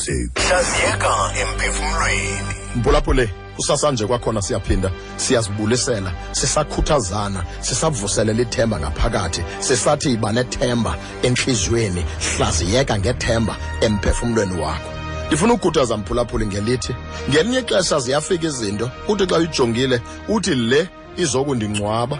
music hlaziyeka emphefumulweni. Mphulaphule kusasanje kwakhona siyaphinda siyazibulisela sisakhuthazana sisavuselela ithemba ngaphakathi sisathi yiba nethemba entliziyweni hlaziyeka ngethemba emphefumlweni wakho. Ndifuna ukukhuthaza mphulaphuli ngelithi ngelinye ixesha ziyafika izinto uthi xa uyijongile uthi le izokundingcwaba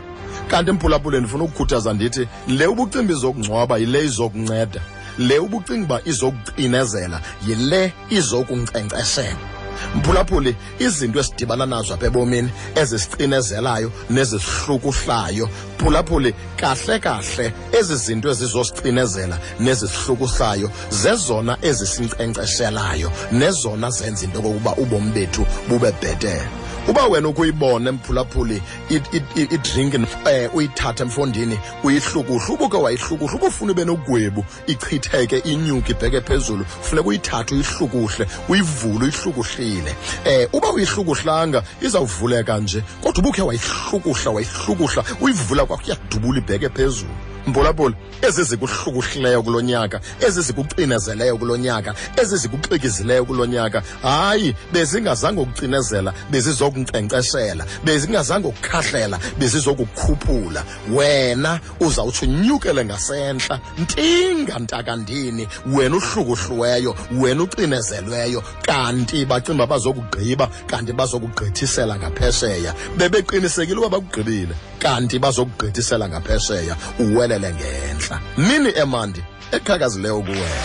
kanti mphulaphule ndifuna ukukhuthaza ndithi le ubucimba izokungcwaba yile izokunceda. Le ubucinga uba izokucinezela yile izokunkcenkceshela mphulaphuli izinto esidibana nazo apha ebomini ezisicinezelayo nezisihlukuhlayo phulaphuli kahle kahle ezi zinto ezizosicinezela nezisihlukuhlayo zezona ezisinkcenkceshelayo nezona zenza into okokuba ubomi bethu bube bhetele uba wena ukuyibone mphulaphuli idrink um uyithathe mfondini uyihlukuhle ubuke wayihlukuhle uba ufuna ube nogwebu ichitheke inyuke ibheke phezulu funeka uyithathe uyihlukuhle uyivule uyihlukuhlile. Um uba uyihlukuhlanga izawuvuleka nje kodwa ubukhe wayihlukuhla wayihlukuhla uyivula kwakho iyadubula ibheke phezulu. Mphulaphula ezi zikuhlukuhlileyo kulo nyaka ezi zikucinezeleyo kulo nyaka ezi zikuxikizileyo kulo nyaka. Hayi bezingazange ukucinezela bezizokunkcenkceshela bezingazange ukukhahlela bezizokukhuphula. Wena uzawutsho unyukele ngasentla ntinga ntakandini wena uhlukuhliweyo wena ucinezelweyo. Kanti bacimba bazokugqiba kanti bazokugqithisela ngaphesheya. Bebeqinisekile uba bakugqibile kanti bazokugqithisela ngaphesheya uwelele ngentla mini emandi? Eqhakazileyo kuwena